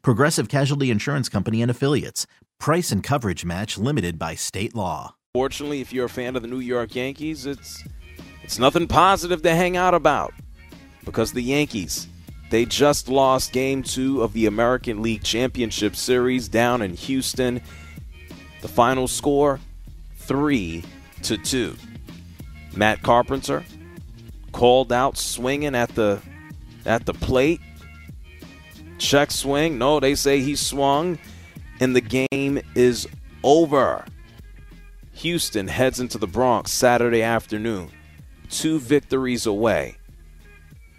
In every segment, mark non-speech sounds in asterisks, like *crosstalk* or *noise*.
Progressive Casualty Insurance Company and Affiliates. Price and coverage match limited by state law. Fortunately, if you're a fan of the New York Yankees, it's it's nothing positive to hang out about because the Yankees they just lost game 2 of the American League Championship Series down in Houston. The final score 3 to 2. Matt Carpenter called out swinging at the at the plate. Check swing. No, they say he swung and the game is over. Houston heads into the Bronx Saturday afternoon. Two victories away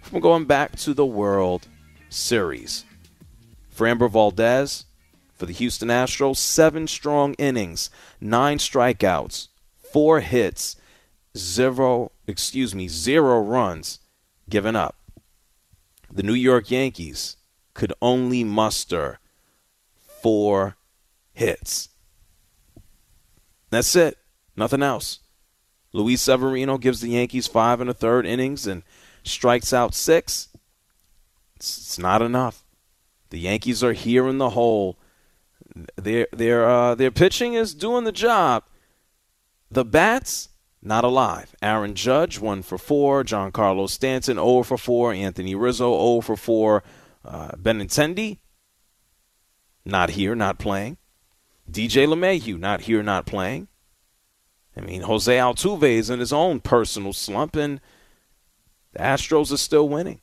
from going back to the World Series. Framber Valdez for the Houston Astros, seven strong innings, nine strikeouts, four hits, zero, excuse me, zero runs given up. The New York Yankees could only muster four hits. That's it. Nothing else. Luis Severino gives the Yankees five and a third innings and strikes out six. It's, not enough. The Yankees are here in the hole. Their their uh, their pitching is doing the job. The bats not alive. Aaron Judge, 1 for 4. Giancarlo Stanton, 0 for 4. Anthony Rizzo, 0 for 4. Uh, Benintendi, not here, not playing. DJ LeMahieu, not here, not playing. I mean, Jose Altuve is in his own personal slump, and the Astros are still winning.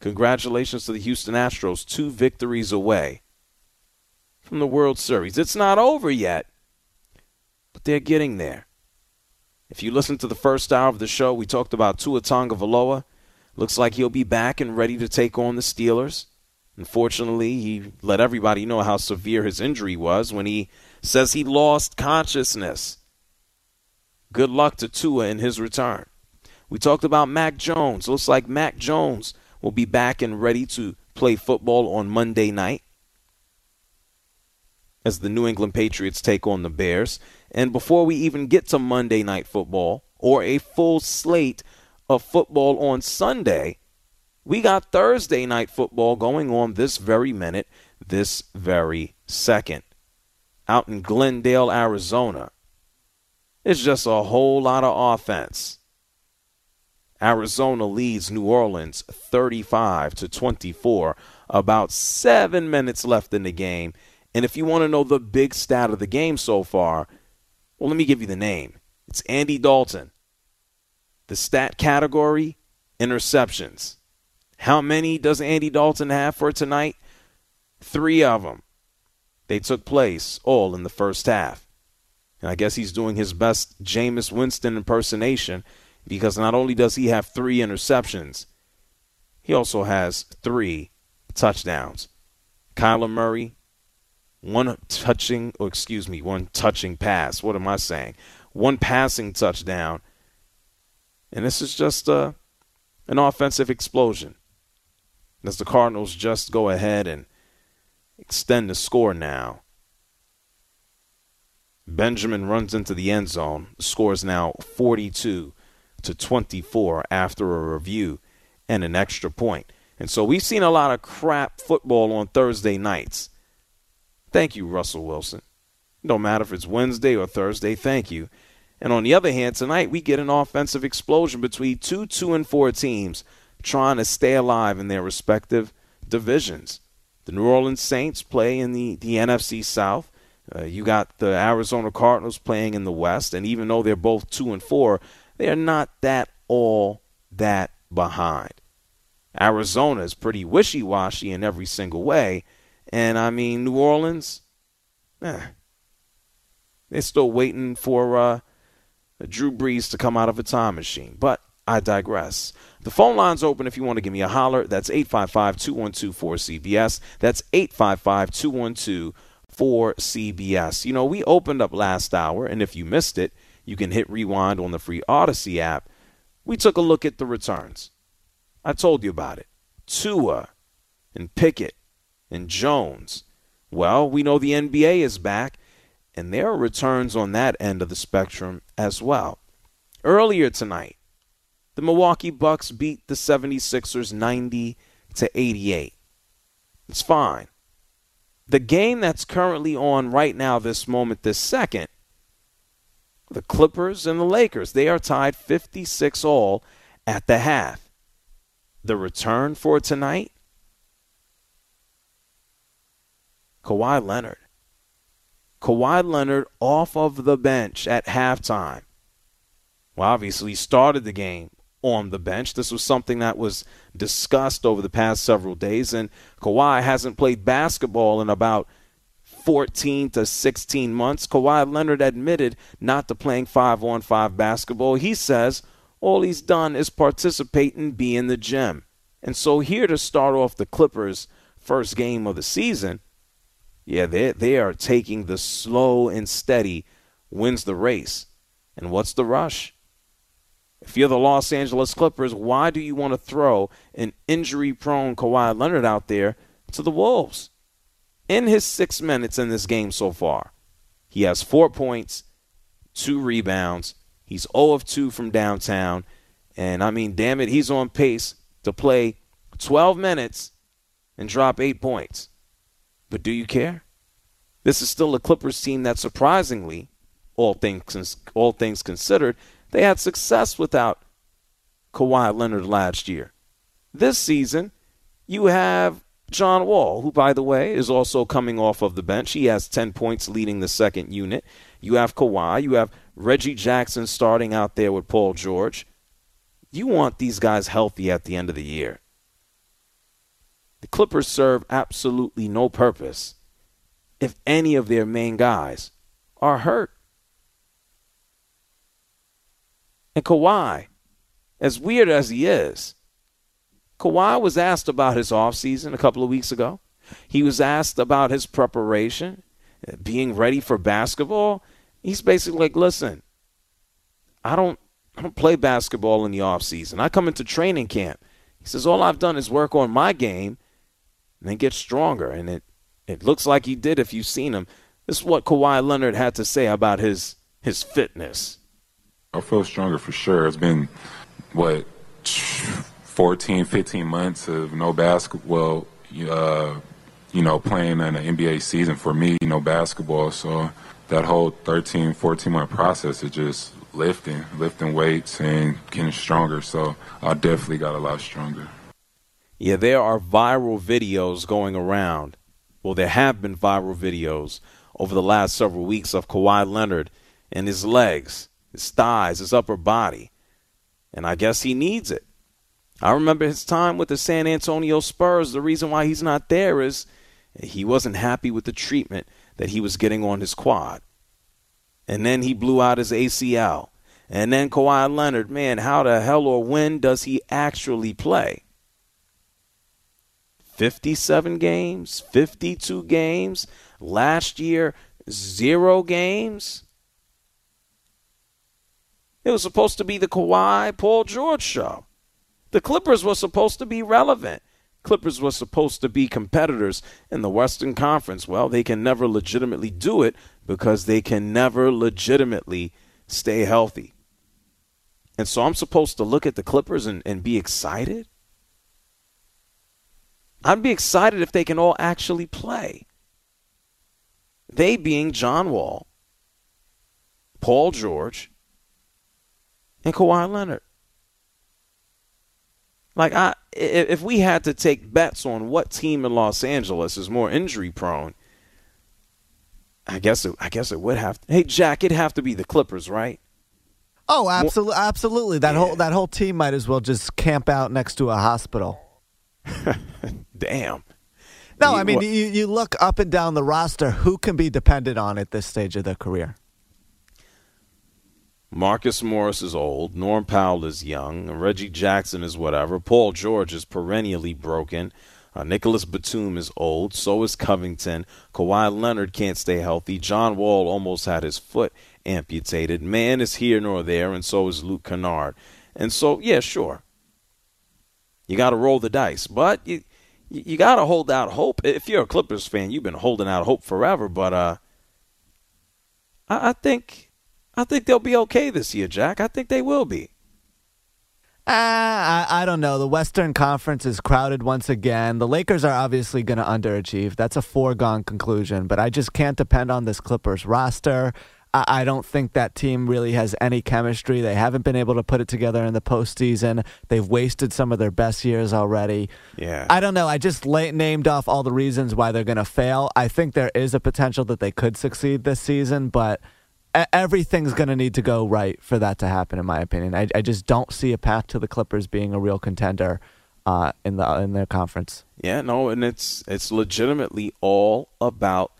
Congratulations to the Houston Astros, two victories away from the World Series. It's not over yet, but they're getting there. If you listen to the first hour of the show, we talked about Tua Tagovailoa. Looks like he'll be back and ready to take on the Steelers. Unfortunately, he let everybody know how severe his injury was when he says he lost consciousness. Good luck to Tua in his return. We talked about Mac Jones. Looks like Mac Jones will be back and ready to play football on Monday night as the New England Patriots take on the Bears. And before we even get to Monday Night Football or a full slate of football on Sunday, we got Thursday Night Football going on this very minute, this very second. Out in Glendale, Arizona. It's just a whole lot of offense. Arizona leads New Orleans 35 to 24. About 7 minutes left in the game and if you want to know the big stat of the game so far, well, let me give you the name. It's Andy Dalton. The stat category interceptions. How many does Andy Dalton have for tonight? Three of them. They took place all in the first half. And I guess he's doing his best Jameis Winston impersonation because not only does he have three interceptions, he also has three touchdowns. Kyler Murray, one touching, or excuse me, one touching pass. What am I saying? One passing touchdown. And this is just uh, an offensive explosion. As the Cardinals just go ahead and extend the score now. Benjamin runs into the end zone. The score is now 42 to 24 after a review and an extra point. And so we've seen a lot of crap football on Thursday nights. Thank you, Russell Wilson. No matter if it's Wednesday or Thursday, thank you. And on the other hand, tonight we get an offensive explosion between two two and four teams trying to stay alive in their respective divisions. The New Orleans Saints play in the, the NFC South. Uh, you got the Arizona Cardinals playing in the West, and even though they're both two and four, they are not that all that behind. Arizona is pretty wishy washy in every single way. And I mean, New Orleans, eh, they're still waiting for uh, Drew Brees to come out of a time machine. But I digress. The phone line's open if you want to give me a holler. That's 855 212 4CBS. That's 855 212 4CBS. You know, we opened up last hour, and if you missed it, you can hit rewind on the free Odyssey app. We took a look at the returns. I told you about it. Tua and Pickett and Jones. Well, we know the NBA is back, and there are returns on that end of the spectrum as well. Earlier tonight, the Milwaukee Bucks beat the 76ers 90 to 88. It's fine. The game that's currently on right now, this moment, this second, the Clippers and the Lakers, they are tied 56 all at the half. The return for tonight, Kawhi Leonard. Kawhi Leonard off of the bench at halftime. Well, obviously, he started the game on the bench. This was something that was discussed over the past several days, and Kawhi hasn't played basketball in about 14 to 16 months. Kawhi Leonard admitted not to playing 5 on 5 basketball. He says all he's done is participate and be in the gym. And so, here to start off the Clippers' first game of the season, yeah, they, they are taking the slow and steady wins the race. And what's the rush? If you're the Los Angeles Clippers, why do you want to throw an injury prone Kawhi Leonard out there to the Wolves? In his six minutes in this game so far, he has four points, two rebounds. He's 0 of 2 from downtown. And I mean, damn it, he's on pace to play 12 minutes and drop eight points. But do you care? This is still a Clippers team that surprisingly, all things all things considered, they had success without Kawhi Leonard last year. This season, you have John Wall, who, by the way, is also coming off of the bench. He has 10 points leading the second unit. You have Kawhi. You have Reggie Jackson starting out there with Paul George. You want these guys healthy at the end of the year. The Clippers serve absolutely no purpose if any of their main guys are hurt. And Kawhi, as weird as he is, Kawhi was asked about his offseason a couple of weeks ago. He was asked about his preparation, being ready for basketball. He's basically like, listen, I don't I don't play basketball in the offseason. I come into training camp. He says, all I've done is work on my game and then get stronger. And it, it looks like he did if you've seen him. This is what Kawhi Leonard had to say about his his fitness. I feel stronger for sure. It's been, what, 14, 15 months of no basketball, uh, you know, playing in an NBA season for me, you know, basketball. So that whole 13, 14 month process is just lifting, lifting weights and getting stronger. So I definitely got a lot stronger. Yeah, there are viral videos going around. Well, there have been viral videos over the last several weeks of Kawhi Leonard and his legs his thighs, his upper body. And I guess he needs it. I remember his time with the San Antonio Spurs. The reason why he's not there is he wasn't happy with the treatment that he was getting on his quad. And then he blew out his ACL. And then Kawhi Leonard, man, how the hell or when does he actually play? 57 games, 52 games. Last year, zero games. It was supposed to be the Kawhi Paul George show. The Clippers were supposed to be relevant. Clippers were supposed to be competitors in the Western Conference. Well, they can never legitimately do it because they can never legitimately stay healthy. And so I'm supposed to look at the Clippers and, and be excited? I'd be excited if they can all actually play. They being John Wall, Paul George, and Kawhi Leonard. Like I, if we had to take bets on what team in Los Angeles is more injury prone, I guess it, I guess it would have. To, hey, Jack, it'd have to be the Clippers, right? Oh, absolutely, absolutely. That yeah. whole that whole team might as well just camp out next to a hospital. *laughs* Damn. No, I mean you, you look up and down the roster. Who can be depended on at this stage of their career? Marcus Morris is old. Norm Powell is young. Reggie Jackson is whatever. Paul George is perennially broken. Uh, Nicolas Batum is old. So is Covington. Kawhi Leonard can't stay healthy. John Wall almost had his foot amputated. Man is here nor there, and so is Luke Kennard. And so, yeah, sure. You got to roll the dice. But you, you got to hold out hope. If you're a Clippers fan, you've been holding out hope forever. But uh, I, I think I think they'll be okay this year, Jack. I think they will be. Uh, I, I don't know. The Western Conference is crowded once again. The Lakers are obviously going to underachieve. That's a foregone conclusion. But I just can't depend on this Clippers roster. I don't think that team really has any chemistry. They haven't been able to put it together in the postseason. They've wasted some of their best years already. Yeah. I don't know. I just la- named off all the reasons why they're going to fail. I think there is a potential that they could succeed this season, but everything's going to need to go right for that to happen, in my opinion. I, I just don't see a path to the Clippers being a real contender uh, in the in their conference. Yeah, no, and it's it's legitimately all about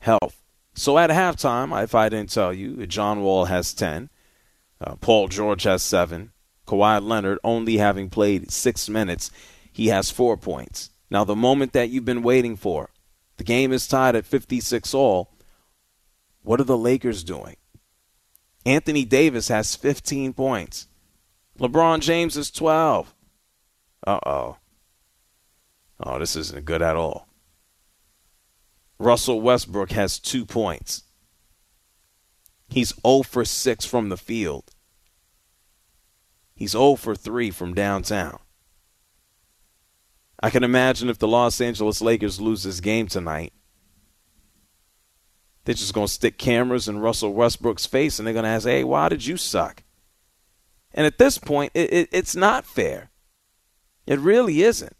health. So at halftime, if I didn't tell you, John Wall has 10, uh, Paul George has 7, Kawhi Leonard only having played six minutes, he has four points. Now, the moment that you've been waiting for, the game is tied at 56 all. What are the Lakers doing? Anthony Davis has 15 points. LeBron James is 12. Uh oh. Oh, this isn't good at all. Russell Westbrook has two points. He's 0 for 6 from the field. He's 0 for 3 from downtown. I can imagine if the Los Angeles Lakers lose this game tonight, they're just going to stick cameras in Russell Westbrook's face and they're going to ask, hey, why did you suck? And at this point, it, it, it's not fair. It really isn't.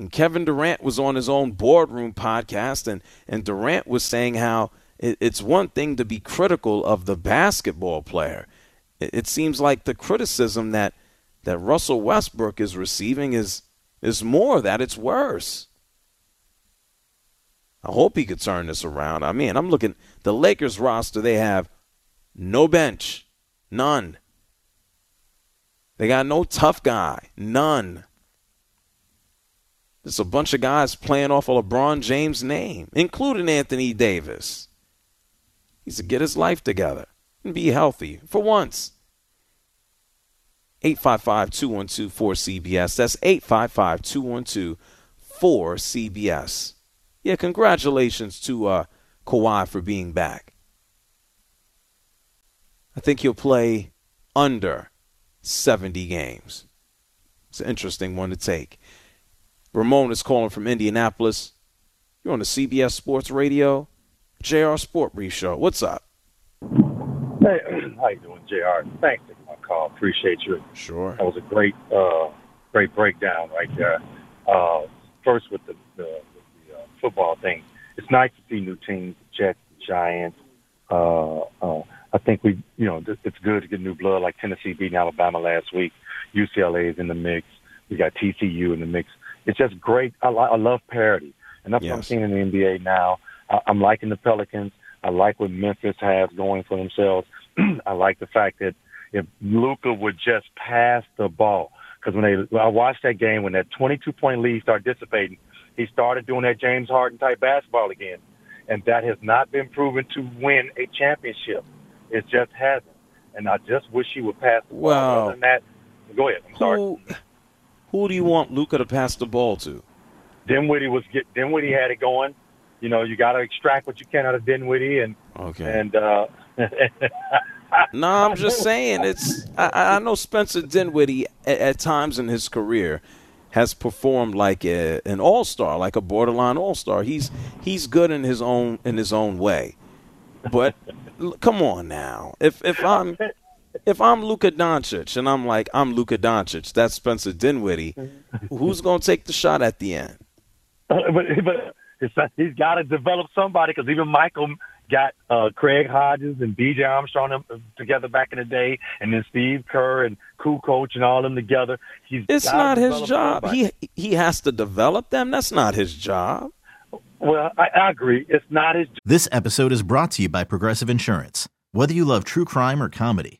And Kevin Durant was on his own boardroom podcast, and, and Durant was saying how it, it's one thing to be critical of the basketball player. It, it seems like the criticism that, that Russell Westbrook is receiving is, is more that it's worse. I hope he could turn this around. I mean, I'm looking the Lakers roster, they have no bench. None. They got no tough guy. None. There's a bunch of guys playing off of LeBron James' name, including Anthony Davis. He's to get his life together and be healthy for once. 855 212 4CBS. That's 855 212 4CBS. Yeah, congratulations to uh, Kawhi for being back. I think he'll play under 70 games. It's an interesting one to take. Ramon is calling from Indianapolis. You're on the CBS Sports Radio, JR Sport Brief Show. What's up? Hey, *clears throat* how you doing, JR? Thanks for my call. Appreciate you. Sure. That was a great, uh, great breakdown right there. Uh, first with the, the, the uh, football thing, it's nice to see new teams, Jets, Giants. Uh, uh, I think we, you know, it's good to get new blood like Tennessee beating Alabama last week. UCLA is in the mix. We got TCU in the mix it's just great. I, I love parity, and that's yes. what I'm seeing in the NBA now. I, I'm liking the Pelicans. I like what Memphis has going for themselves. *clears throat* I like the fact that if Luka would just pass the ball, because when they I watched that game when that 22 point lead started dissipating, he started doing that James Harden type basketball again, and that has not been proven to win a championship. It just hasn't, and I just wish he would pass the ball. Well, Other than that, go ahead. I'm sorry. Who, who do you want Luka to pass the ball to? Dinwiddie was get Dinwiddie had it going. You know, you got to extract what you can out of Dinwiddie, and okay, and uh, *laughs* no, I'm just saying it's. I, I know Spencer Dinwiddie at, at, times in his career has performed like a, an all star, like a borderline all star. He's he's good in his own in his own way, but *laughs* come on now. If if I'm if I'm Luka Doncic and I'm like I'm Luka Doncic, that's Spencer Dinwiddie, who's going to take the shot at the end? Uh, *laughs* but but he's got to develop somebody because even Michael got uh, Craig Hodges and B.J. Armstrong together back in the day, and then Steve Kerr and Kukoc and all them together. He's it's not his job. Somebody. He he has to develop them. That's not his job. Well, I, I agree. It's not his. This episode is brought to you by Progressive Insurance. Whether you love true crime or comedy,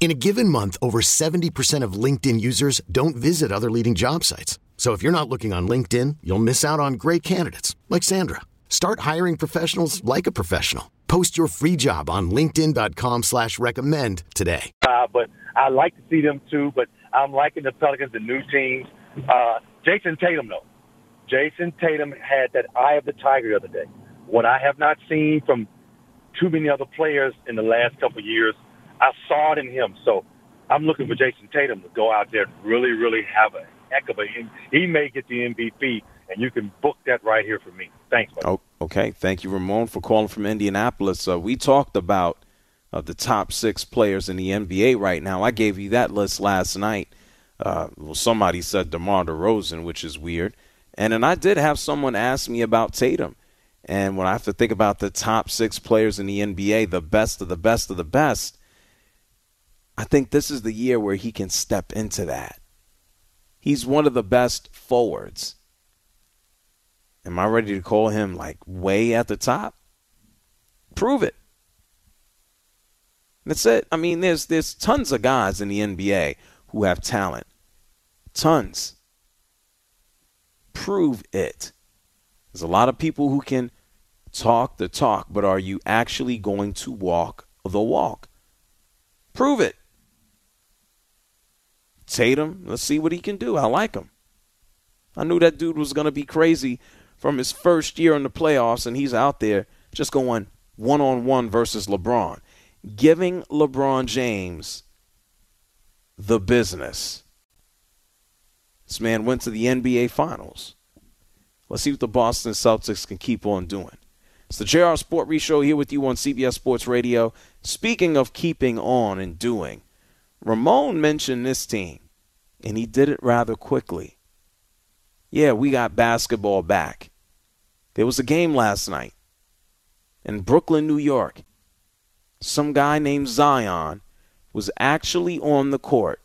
In a given month, over 70% of LinkedIn users don't visit other leading job sites. So if you're not looking on LinkedIn, you'll miss out on great candidates like Sandra. Start hiring professionals like a professional. Post your free job on LinkedIn.com slash recommend today. Uh, but I like to see them too, but I'm liking the Pelicans, the new teams. Uh, Jayson Tatum, though. Jayson Tatum had that eye of the tiger the other day. What I have not seen from too many other players in the last couple years, I saw it in him. So I'm looking for Jayson Tatum to go out there and really, really have a heck of a. He may get the MVP, and you can book that right here for me. Thanks. Buddy. Oh, okay. Thank you, Ramon, for calling from Indianapolis. Uh, we talked about uh, the top six players in the NBA right now. I gave you that list last night. Uh, well, somebody said DeMar DeRozan, which is weird. And then I did have someone ask me about Tatum. And when I have to think about the top six players in the NBA, the best of the best of the best, I think this is the year where he can step into that. He's one of the best forwards. Am I ready to call him like way at the top? Prove it. That's it. I mean, there's there's tons of guys in the NBA who have talent. Tons. Prove it. There's a lot of people who can talk the talk, but are you actually going to walk the walk? Prove it. Tatum, let's see what he can do. I like him. I knew that dude was going to be crazy from his first year in the playoffs, and he's out there just going one on one versus LeBron, giving LeBron James the business. This man went to the NBA Finals. Let's see what the Boston Celtics can keep on doing. It's the JR Sport Brief Show here with you on CBS Sports Radio. Speaking of keeping on and doing, Ramon mentioned this team, and he did it rather quickly. Yeah, we got basketball back. There was a game last night in Brooklyn, New York. Some guy named Zion was actually on the court,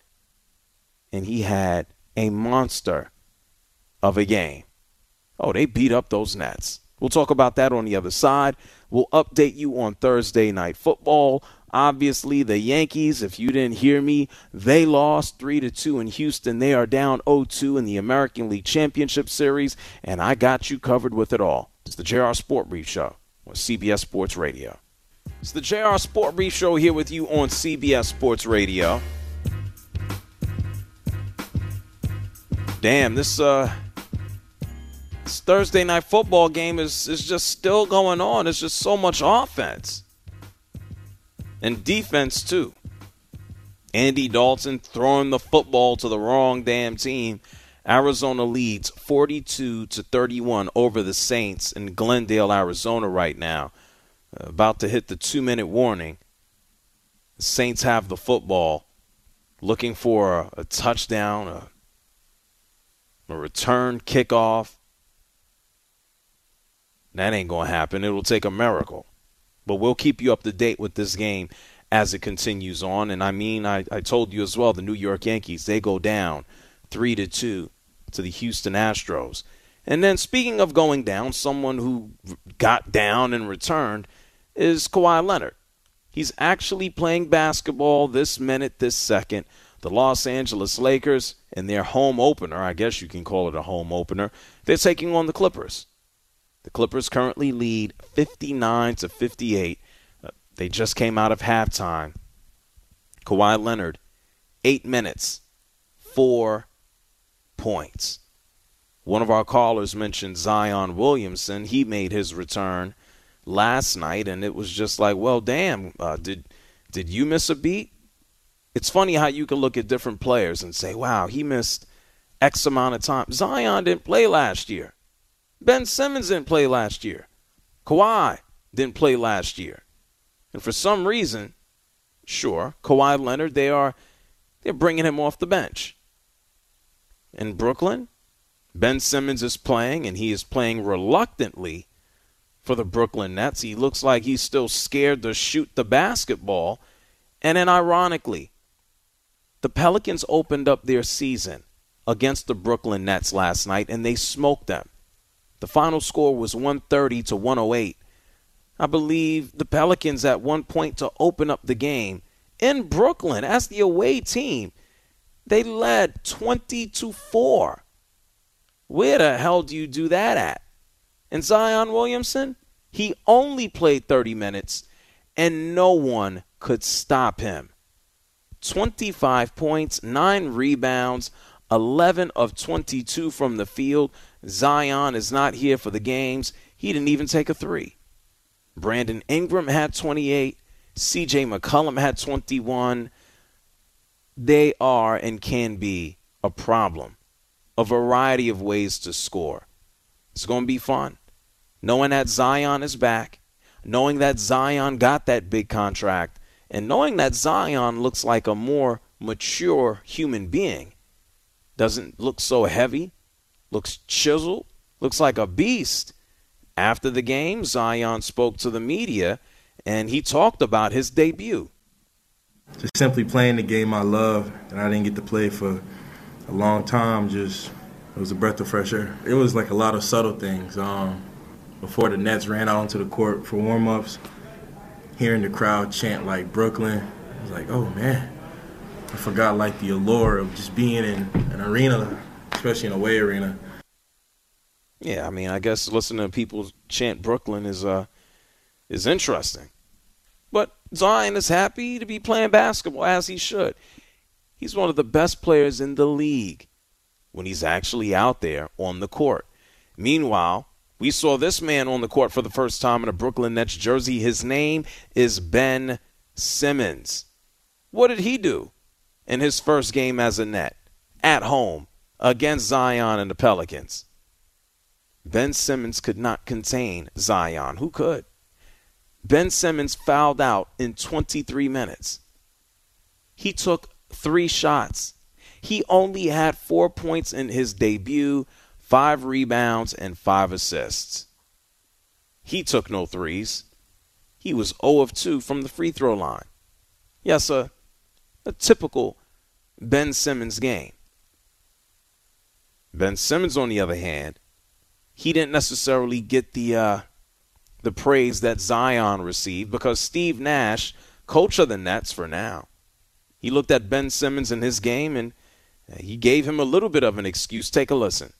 and he had a monster of a game. Oh, they beat up those Nets. We'll talk about that on the other side. We'll update you on Thursday night football. Obviously, the Yankees, if you didn't hear me, they lost 3 to 2 in Houston. They are down 0-2 in the American League Championship Series, and I got you covered with it all. It's the JR Sport Brief Show on CBS Sports Radio. It's the JR Sport Brief Show here with you on CBS Sports Radio. Damn, this uh this Thursday night football game is is just still going on. It's just so much offense and defense too. Andy Dalton throwing the football to the wrong damn team. Arizona leads 42 to 31 over the Saints in Glendale, Arizona right now. Uh, about to hit the 2-minute warning. The Saints have the football looking for a, a touchdown, a, a return kickoff. That ain't going to happen. It'll take a miracle. But we'll keep you up to date with this game as it continues on. And I mean, I, I told you as well, the New York Yankees, they go down 3 to 2 to the Houston Astros. And then, speaking of going down, someone who got down and returned is Kawhi Leonard. He's actually playing basketball this minute, this second. The Los Angeles Lakers, in their home opener, I guess you can call it a home opener, they're taking on the Clippers. The Clippers currently lead 59 to 58. Uh, they just came out of halftime. Kawhi Leonard, eight minutes, four points. One of our callers mentioned Zion Williamson. He made his return last night, and it was just like, well, damn, uh, did did you miss a beat? It's funny how you can look at different players and say, wow, he missed X amount of time. Zion didn't play last year. Ben Simmons didn't play last year. Kawhi didn't play last year. And for some reason, sure, Kawhi Leonard, they are they're bringing him off the bench. In Brooklyn, Ben Simmons is playing and he is playing reluctantly for the Brooklyn Nets. He looks like he's still scared to shoot the basketball. And then ironically, the Pelicans opened up their season against the Brooklyn Nets last night and they smoked them. The final score was 130 to 108. I believe the Pelicans at one point to open up the game in Brooklyn as the away team, they led 20 to 4. Where the hell do you do that at? And Zion Williamson, he only played 30 minutes and no one could stop him. 25 points, 9 rebounds, 11 of 22 from the field. Zion is not here for the games. He didn't even take a three. Brandon Ingram had 28. CJ McCollum had 21. They are and can be a problem. A variety of ways to score. It's going to be fun. Knowing that Zion is back, knowing that Zion got that big contract, and knowing that Zion looks like a more mature human being. Doesn't look so heavy, looks chiseled, looks like a beast. After the game, Zion spoke to the media and he talked about his debut. Just simply playing the game I love and I didn't get to play for a long time, just it was a breath of fresh air. It was like a lot of subtle things. Um, before the Nets ran out onto the court for warm-ups, hearing the crowd chant like Brooklyn, I was like, oh man, I forgot like the allure of just being in an arena, especially an away arena. Yeah, I mean, I guess listening to people chant Brooklyn is uh is interesting. But Zion is happy to be playing basketball as he should. He's one of the best players in the league when he's actually out there on the court. Meanwhile, we saw this man on the court for the first time in a Brooklyn Nets jersey. His name is Ben Simmons. What did he do in his first game as a net at home against Zion and the Pelicans? Ben Simmons could not contain Zion. Who could? Ben Simmons fouled out in 23 minutes. He took three shots. He only had four points in his debut, five rebounds, and five assists. He took no threes. He was 0 of 2 from the free throw line. Yes, a, a typical Ben Simmons game. Ben Simmons, on the other hand, he didn't necessarily get the uh, the praise that Zion received because Steve Nash, coach of the Nets for now, he looked at Ben Simmons in his game and he gave him a little bit of an excuse. Take a listen.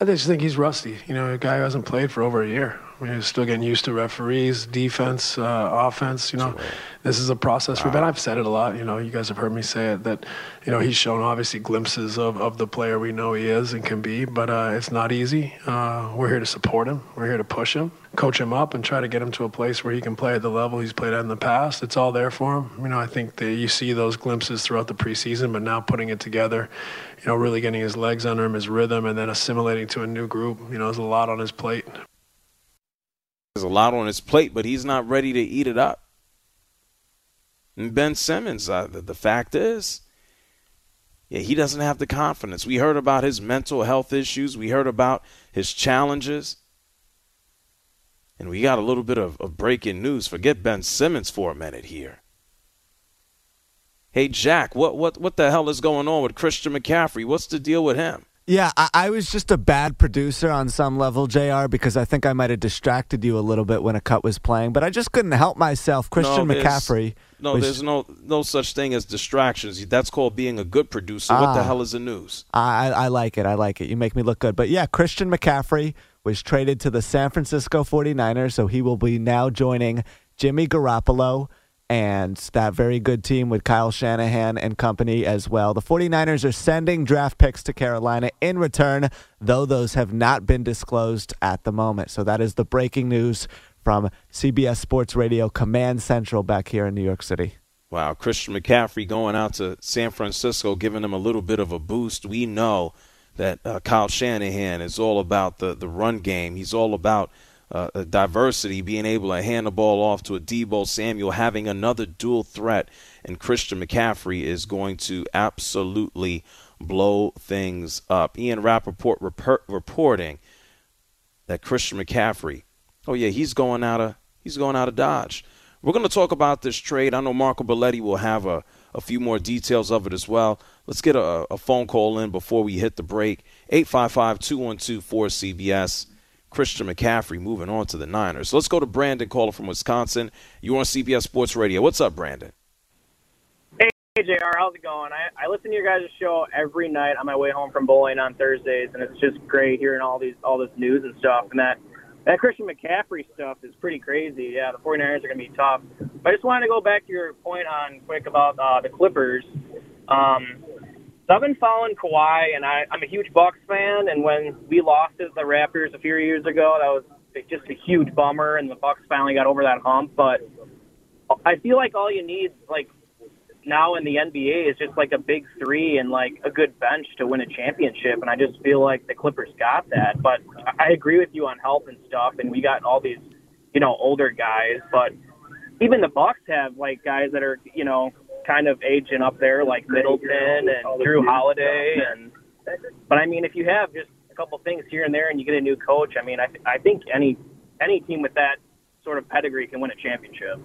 I just think he's rusty. You know, a guy who hasn't played for over a year. I mean, he's still getting used to referees, defense, uh, offense. You know, this is a process for Ben. I've said it a lot. You know, you guys have heard me say it that, you know, he's shown obviously glimpses of, of the player we know he is and can be, but uh, it's not easy. Uh, we're here to support him. We're here to push him, coach him up, and try to get him to a place where he can play at the level he's played at in the past. It's all there for him. You know, I think that you see those glimpses throughout the preseason, but now putting it together, you know, really getting his legs under him, his rhythm, and then assimilating to a new group. You know, there's a lot on his plate. There's a lot on his plate, but he's not ready to eat it up. And Ben Simmons, uh, the, the fact is, yeah, he doesn't have the confidence. We heard about his mental health issues. We heard about his challenges. And we got a little bit of, of breaking news. Forget Ben Simmons for a minute here. Hey Jack, what what what the hell is going on with Christian McCaffrey? What's the deal with him? Yeah, I, I, was just a bad producer on some level, JR, because I think I might have distracted you a little bit when a cut was playing, but I just couldn't help myself. Christian no, McCaffrey. No, was, there's no no such thing as distractions. That's called being a good producer. Ah, what the hell is the news? I, I like it. I like it. You make me look good. But yeah, Christian McCaffrey was traded to the San Francisco 49ers, so he will be now joining Jimmy Garoppolo and that very good team with Kyle Shanahan and company as well. The 49ers are sending draft picks to Carolina in return, though those have not been disclosed at the moment. So that is the breaking news from CBS Sports Radio Command Central back here in New York City. Wow, Christian McCaffrey going out to San Francisco, giving them a little bit of a boost. We know that uh, Kyle Shanahan is all about the, the run game. He's all about – uh, diversity, being able to hand the ball off to a Deebo Samuel, having another dual threat, and Christian McCaffrey is going to absolutely blow things up. Ian Rapoport rep- reporting that Christian McCaffrey, oh yeah, he's going out of he's going out of Dodge. We're going to talk about this trade. I know Marco Belletti will have a, a few more details of it as well. Let's get a, a phone call in before we hit the break. 855 212 4CBS. Christian McCaffrey moving on to the Niners. Let's go to Brandon caller from Wisconsin. You're on CBS Sports Radio. What's up, Brandon? Hey, JR. How's it going? I, I listen to your guys' show every night on my way home from bowling on Thursdays, and it's just great hearing all these all this news and stuff. And that that Christian McCaffrey stuff is pretty crazy. Yeah, the 49ers are going to be tough. But I just wanted to go back to your point on quick about uh, the Clippers. Um, so I've been following Kawhi, and I, I'm a huge Bucks fan. And when we lost to the Raptors a few years ago, that was just a huge bummer, and the Bucks finally got over that hump. But I feel like all you need, like now in the NBA, is just like a big three and like a good bench to win a championship. And I just feel like the Clippers got that. But I agree with you on health and stuff, and we got all these, you know, older guys. But even the Bucks have like guys that are, you know, kind of aging up there, like Middleton and Jrue Holiday, and but I mean, if you have just a couple things here and there, and you get a new coach, I mean, I I think any any team with that sort of pedigree can win a championship.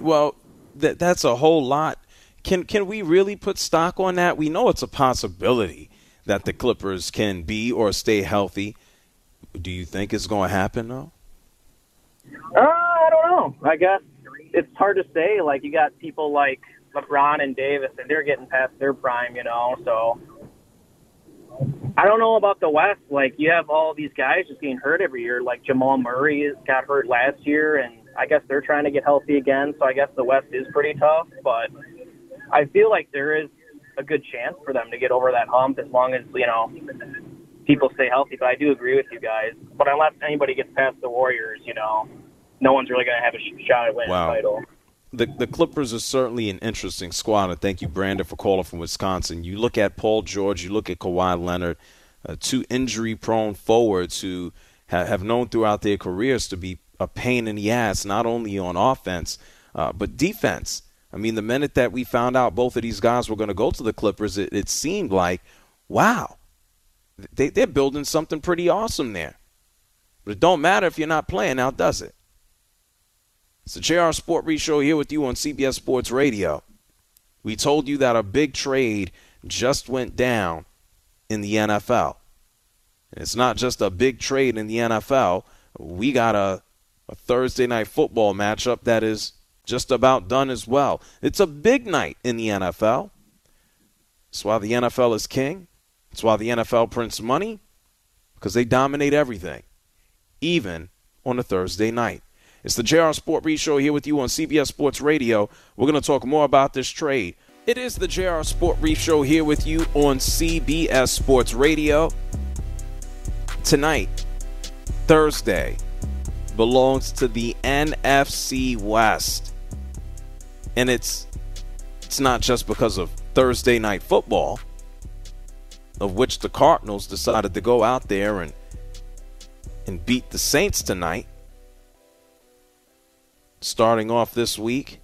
Well, that that's a whole lot. Can can we really put stock on that? We know it's a possibility that the Clippers can be or stay healthy. Do you think it's going to happen though? Uh, I don't know. I guess it's hard to say. Like you got people like LeBron and Davis, and they're getting past their prime, you know. So I don't know about the West. Like you have all these guys just getting hurt every year. Like Jamal Murray got hurt last year, and I guess they're trying to get healthy again. So I guess the West is pretty tough. But I feel like there is a good chance for them to get over that hump as long as you know people stay healthy. But I do agree with you guys. But unless anybody gets past the Warriors, you know, no one's really going to have a shot at winning wow. the title. The, the Clippers are certainly an interesting squad, and thank you, Brandon, for calling from Wisconsin. You look at Paul George, you look at Kawhi Leonard, uh, two injury-prone forwards who ha- have known throughout their careers to be a pain in the ass, not only on offense uh, but defense. I mean, the minute that we found out both of these guys were going to go to the Clippers, it, it seemed like, wow, they, they're building something pretty awesome there. But it don't matter if you're not playing now, does it? It's the JR Sport Show here with you on CBS Sports Radio. We told you that a big trade just went down in the NFL. And it's not just a big trade in the NFL. We got a, a Thursday night football matchup that is just about done as well. It's a big night in the NFL. That's why the NFL is king. That's why the NFL prints money, because they dominate everything, even on a Thursday night. It's the JR Sport Brief Show here with you on CBS Sports Radio. We're going to talk more about this trade. It is the JR Sport Brief Show here with you on CBS Sports Radio. Tonight, Thursday, belongs to the NFC West. And it's it's not just because of Thursday night football, of which the Cardinals decided to go out there and and beat the Saints tonight starting off this week,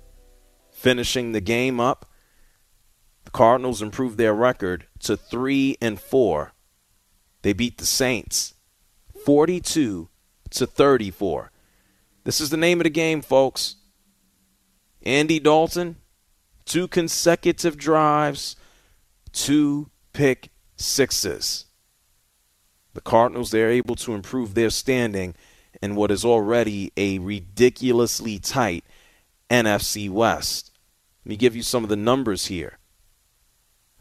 finishing the game up. The Cardinals improved their record to 3 and 4. They beat the Saints 42 to 34. This is the name of the game, folks. Andy Dalton, two consecutive drives, two pick sixes. The Cardinals, they're able to improve their standing in what is already a ridiculously tight NFC West. Let me give you some of the numbers here.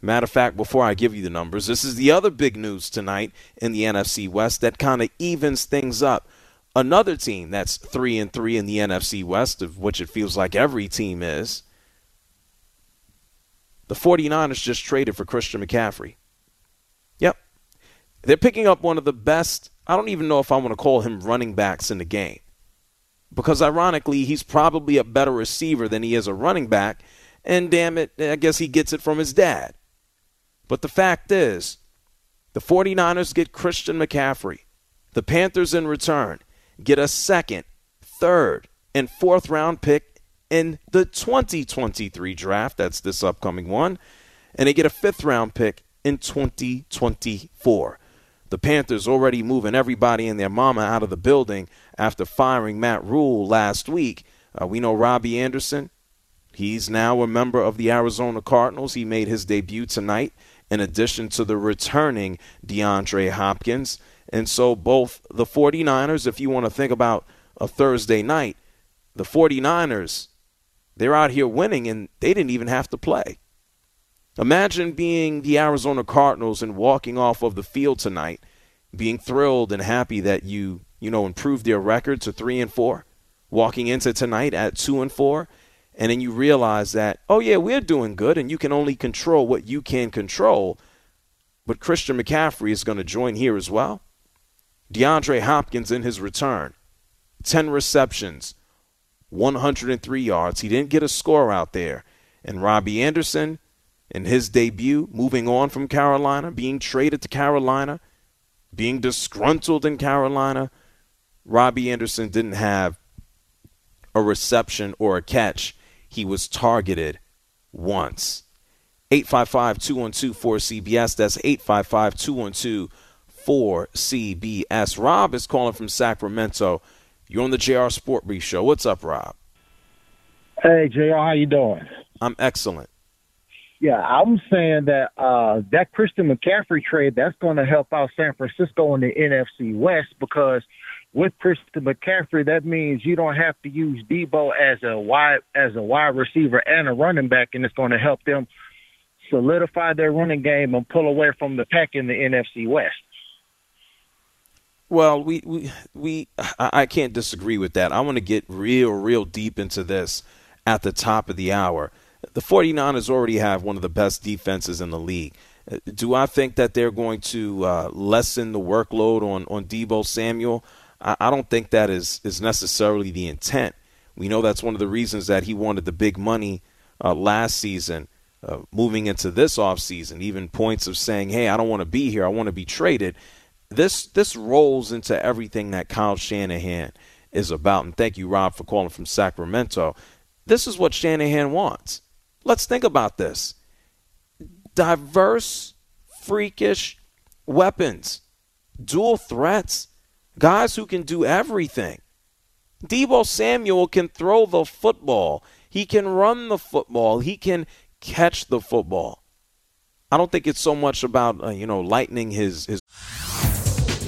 Matter of fact, before I give you the numbers, this is the other big news tonight in the NFC West that kind of evens things up. Another team that's 3 and 3 in the NFC West, of which it feels like every team is. The 49ers just traded for Christian McCaffrey. Yep. They're picking up one of the best, I don't even know if I want to call him running backs in the game. Because ironically, he's probably a better receiver than he is a running back. And damn it, I guess he gets it from his dad. But the fact is, the 49ers get Christian McCaffrey. The Panthers, in return, get a second, third, and fourth round pick in the 2023 draft. That's this upcoming one. And they get a fifth round pick in 2024. The Panthers already moving everybody and their mama out of the building after firing Matt Rhule last week. Uh, we know Robbie Anderson. He's now a member of the Arizona Cardinals. He made his debut tonight in addition to the returning DeAndre Hopkins. And so both the 49ers, if you want to think about a Thursday night, the 49ers, they're out here winning and they didn't even have to play. Imagine being the Arizona Cardinals and walking off of the field tonight, being thrilled and happy that you, you know, improved your record to 3 and 4, walking into tonight at 2 and 4 and then you realize that, oh, yeah, we're doing good, and you can only control what you can control. But Christian McCaffrey is going to join here as well. DeAndre Hopkins in his return 10 receptions, 103 yards. He didn't get a score out there. And Robbie Anderson, in his debut, moving on from Carolina, being traded to Carolina, being disgruntled in Carolina, Robbie Anderson didn't have a reception or a catch he was targeted once. 855 212 4CBS. That's 855 212 4CBS. Rob is calling from Sacramento. You're on the JR Sport Brief Show. What's up, Rob? Hey, JR, how you doing? I'm excellent. Yeah, I'm saying that uh, that Christian McCaffrey trade that's going to help out San Francisco in the NFC West because – with Christian McCaffrey, that means you don't have to use Deebo as a wide as a wide receiver and a running back, and it's going to help them solidify their running game and pull away from the pack in the NFC West. Well, we we we I can't disagree with that. I want to get real real deep into this at the top of the hour. The 49ers already have one of the best defenses in the league. Do I think that they're going to uh, lessen the workload on on Deebo Samuel? I, I don't think that is is necessarily the intent. We know that's one of the reasons that he wanted the big money uh, last season. Uh, moving into this offseason, even points of saying, "Hey, I don't want to be here. I want to be traded." This this rolls into everything that Kyle Shanahan is about. And thank you, Rob, for calling from Sacramento. This is what Shanahan wants. Let's think about this: diverse, freakish weapons, dual threats guys who can do everything. Deebo Samuel can throw the football. He can run the football. He can catch the football. I don't think it's so much about uh, you know lightening his his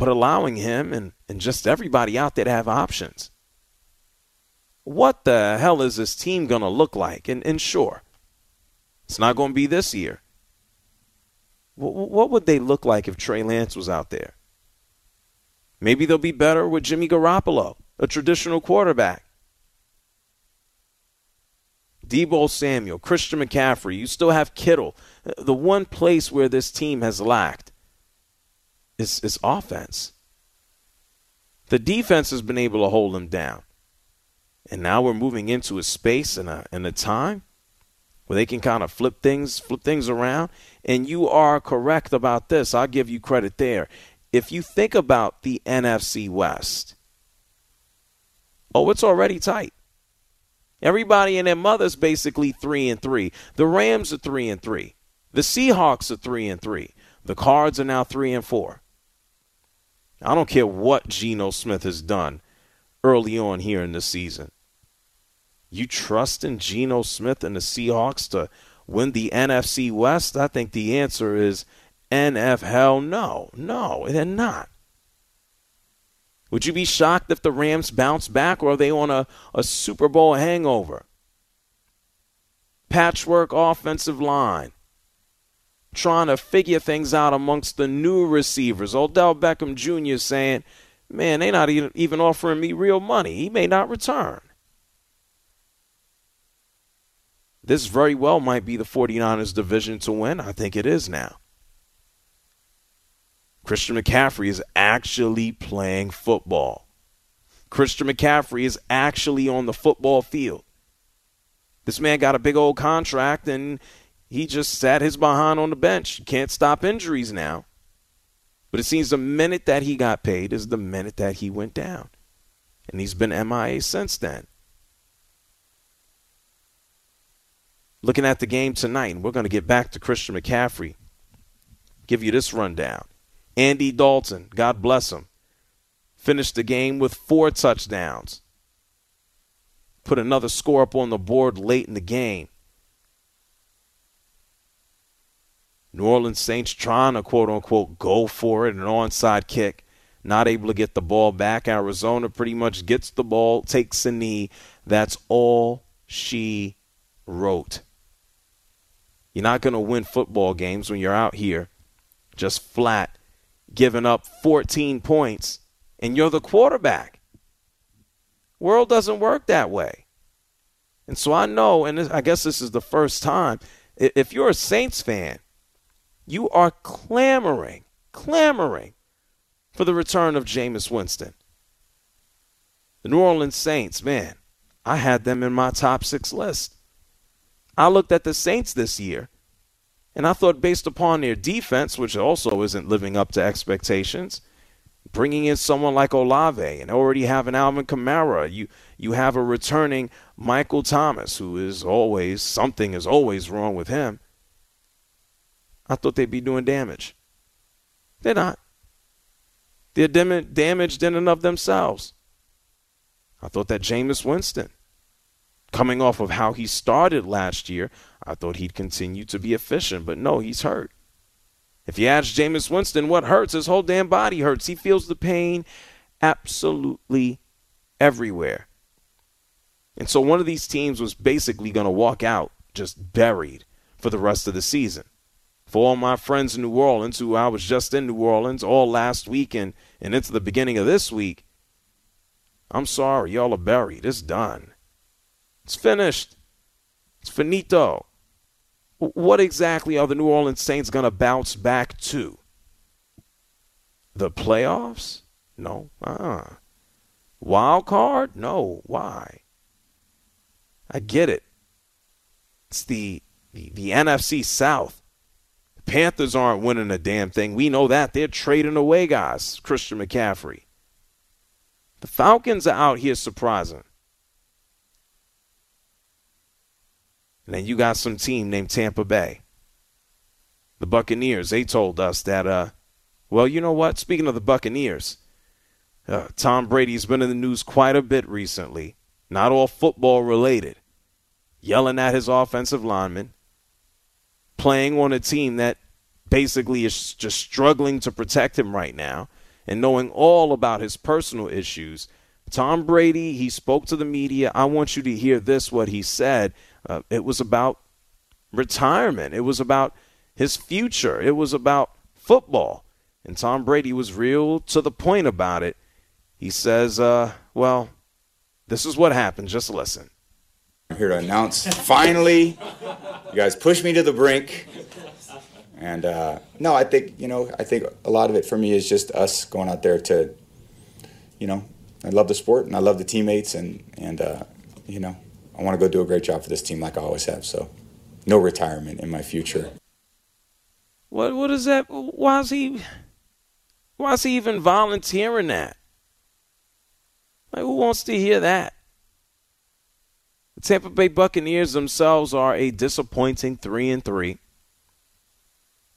but allowing him and, and just everybody out there to have options. What the hell is this team going to look like? And, and sure, it's not going to be this year. What would they look like if Trey Lance was out there? Maybe they'll be better with Jimmy Garoppolo, a traditional quarterback. Deebo Samuel, Christian McCaffrey, you still have Kittle. The one place where this team has lacked is, is offense. The defense has been able to hold them down. And now we're moving into a space and a, and a time where they can kind of flip things, flip things around. And you are correct about this. I'll give you credit there. If you think about the NFC West, oh, it's already tight. Everybody and their mother's basically three and three. The Rams are three and three. The Seahawks are three and three. The Cards are now three and four. I don't care what Geno Smith has done early on here in the season. You trust in Geno Smith and the Seahawks to win the NFC West? I think the answer is NFL no. No, they're not. Would you be shocked if the Rams bounce back or are they on a, a Super Bowl hangover? Patchwork offensive line. Trying to figure things out amongst the new receivers. Odell Beckham Jr. saying, man, they're not even offering me real money. He may not return. This very well might be the 49ers division to win. I think it is now. Christian McCaffrey is actually playing football. Christian McCaffrey is actually on the football field. This man got a big old contract and he just sat his behind on the bench. Can't stop injuries now. But it seems the minute that he got paid is the minute that he went down. And he's been MIA since then. Looking at the game tonight, and we're going to get back to Christian McCaffrey. Give you this rundown. Andy Dalton, God bless him, finished the game with four touchdowns. Put another score up on the board late in the game. New Orleans Saints trying to quote unquote go for it, an onside kick, not able to get the ball back. Arizona pretty much gets the ball, takes a knee. That's all she wrote. You're not going to win football games when you're out here just flat giving up 14 points and you're the quarterback. World doesn't work that way. And so I know, and I guess this is the first time, if you're a Saints fan, you are clamoring, clamoring for the return of Jameis Winston. The New Orleans Saints, man, I had them in my top six list. I looked at the Saints this year and I thought, based upon their defense, which also isn't living up to expectations, bringing in someone like Olave and already having Alvin Kamara, you you have a returning Michael Thomas, who is always something is always wrong with him. I thought they'd be doing damage. They're not. They're damaged in and of themselves. I thought that Jameis Winston, coming off of how he started last year, I thought he'd continue to be efficient, but no, he's hurt. If you ask Jameis Winston what hurts, his whole damn body hurts. He feels the pain absolutely everywhere. And so one of these teams was basically going to walk out just buried for the rest of the season. For all my friends in New Orleans, who I was just in New Orleans all last week and, and into the beginning of this week, I'm sorry, y'all are buried. It's done. It's finished. It's finito. What exactly are the New Orleans Saints going to bounce back to? The playoffs? No. Uh-uh. Wild card? No. Why? I get it. It's the, the, the NFC South. The Panthers aren't winning a damn thing. We know that. They're trading away guys. Christian McCaffrey. The Falcons are out here surprising. And then you got some team named Tampa Bay. The Buccaneers, they told us that, uh, well, you know what? Speaking of the Buccaneers, uh, Tom Brady's been in the news quite a bit recently. Not all football related. Yelling at his offensive lineman, playing on a team that basically is just struggling to protect him right now, and knowing all about his personal issues. Tom Brady, he spoke to the media. I want you to hear this, what he said. Uh, it was about retirement. It was about his future. It was about football. And Tom Brady was real to the point about it. He says, uh, well, this is what happened. Just listen. I'm here to announce finally, you guys pushed me to the brink. And uh, no, I think, you know, I think a lot of it for me is just us going out there to, you know, I love the sport and I love the teammates and, and uh, you know, I want to go do a great job for this team like I always have. So no retirement in my future. What what is that? Why is he? Why is he even volunteering that? Like, who wants to hear that? Tampa Bay Buccaneers themselves are a disappointing three and three.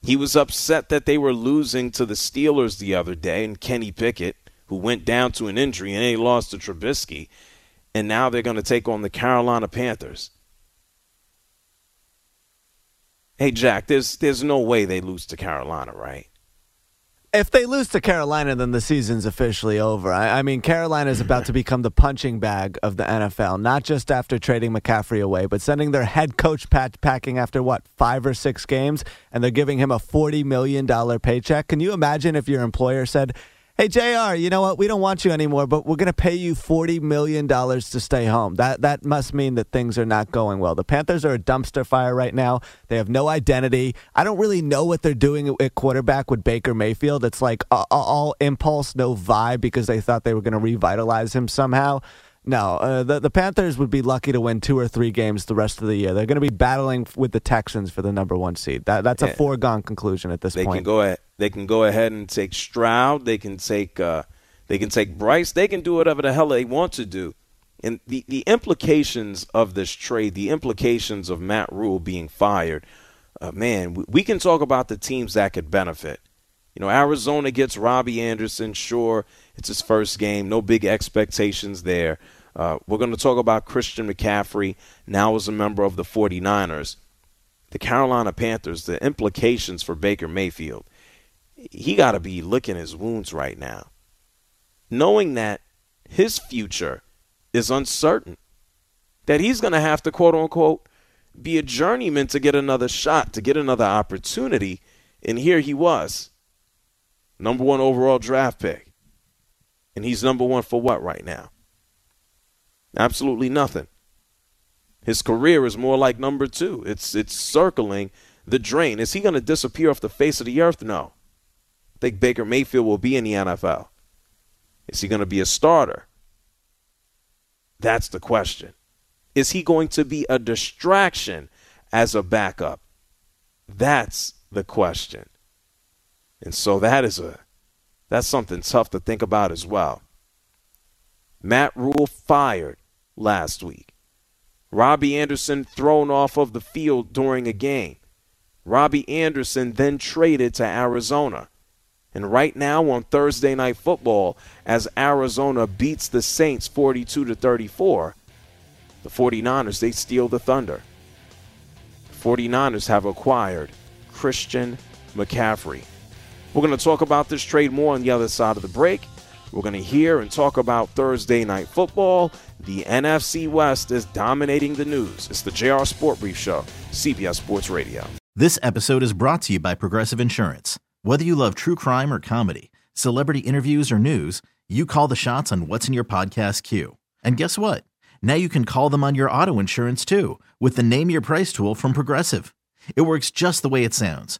He was upset that they were losing to the Steelers the other day, and Kenny Pickett, who went down to an injury and they lost to Trubisky, and now they're going to take on the Carolina Panthers. Hey Jack, there's there's no way they lose to Carolina, right? If they lose to Carolina, then the season's officially over. I, I mean, Carolina is about to *laughs* become the punching bag of the NFL, not just after trading McCaffrey away, but sending their head coach Pat packing after what, five or six games, and they're giving him a $40 million paycheck. Can you imagine if your employer said, Hey Jr., you know what? We don't want you anymore, but we're going to pay you forty million dollars to stay home. That that must mean that things are not going well. The Panthers are a dumpster fire right now. They have no identity. I don't really know what they're doing at quarterback with Baker Mayfield. It's like all impulse, no vibe, because they thought they were going to revitalize him somehow. No, uh, the the Panthers would be lucky to win two or three games the rest of the year. They're going to be battling with the Texans for the number one seed. That that's a foregone conclusion at this they point. Can go ahead, they can go ahead and take Stroud. They can take uh, they can take Bryce. They can do whatever the hell they want to do. And the the implications of this trade, the implications of Matt Rhule being fired, uh, man, we, we can talk about the teams that could benefit. You know, Arizona gets Robbie Anderson. Sure, it's his first game. No big expectations there. Uh, we're going to talk about Christian McCaffrey now as a member of the 49ers. The Carolina Panthers, the implications for Baker Mayfield. He got to be licking his wounds right now, knowing that his future is uncertain, that he's going to have to, quote unquote, be a journeyman to get another shot, to get another opportunity. And here he was, number one overall draft pick. And he's number one for what right now? Absolutely nothing. His career is more like number two. It's it's circling the drain. Is he going to disappear off the face of the earth? No. I think Baker Mayfield will be in the NFL. Is he going to be a starter? That's the question. Is he going to be a distraction as a backup? That's the question. And so that is a that's something tough to think about as well. Matt Rhule fired last week. Robbie Anderson thrown off of the field during a game. Robbie Anderson then traded to Arizona. And right now on Thursday night football as Arizona beats the Saints 42 to 34, the 49ers they steal the thunder. The 49ers have acquired Christian McCaffrey. We're going to talk about this trade more on the other side of the break. We're going to hear and talk about Thursday night football. The NFC West is dominating the news. It's the JR Sport Brief Show, CBS Sports Radio. This episode is brought to you by Progressive Insurance. Whether you love true crime or comedy, celebrity interviews or news, you call the shots on what's in your podcast queue. And guess what? Now you can call them on your auto insurance too with the Name Your Price tool from Progressive. It works just the way it sounds.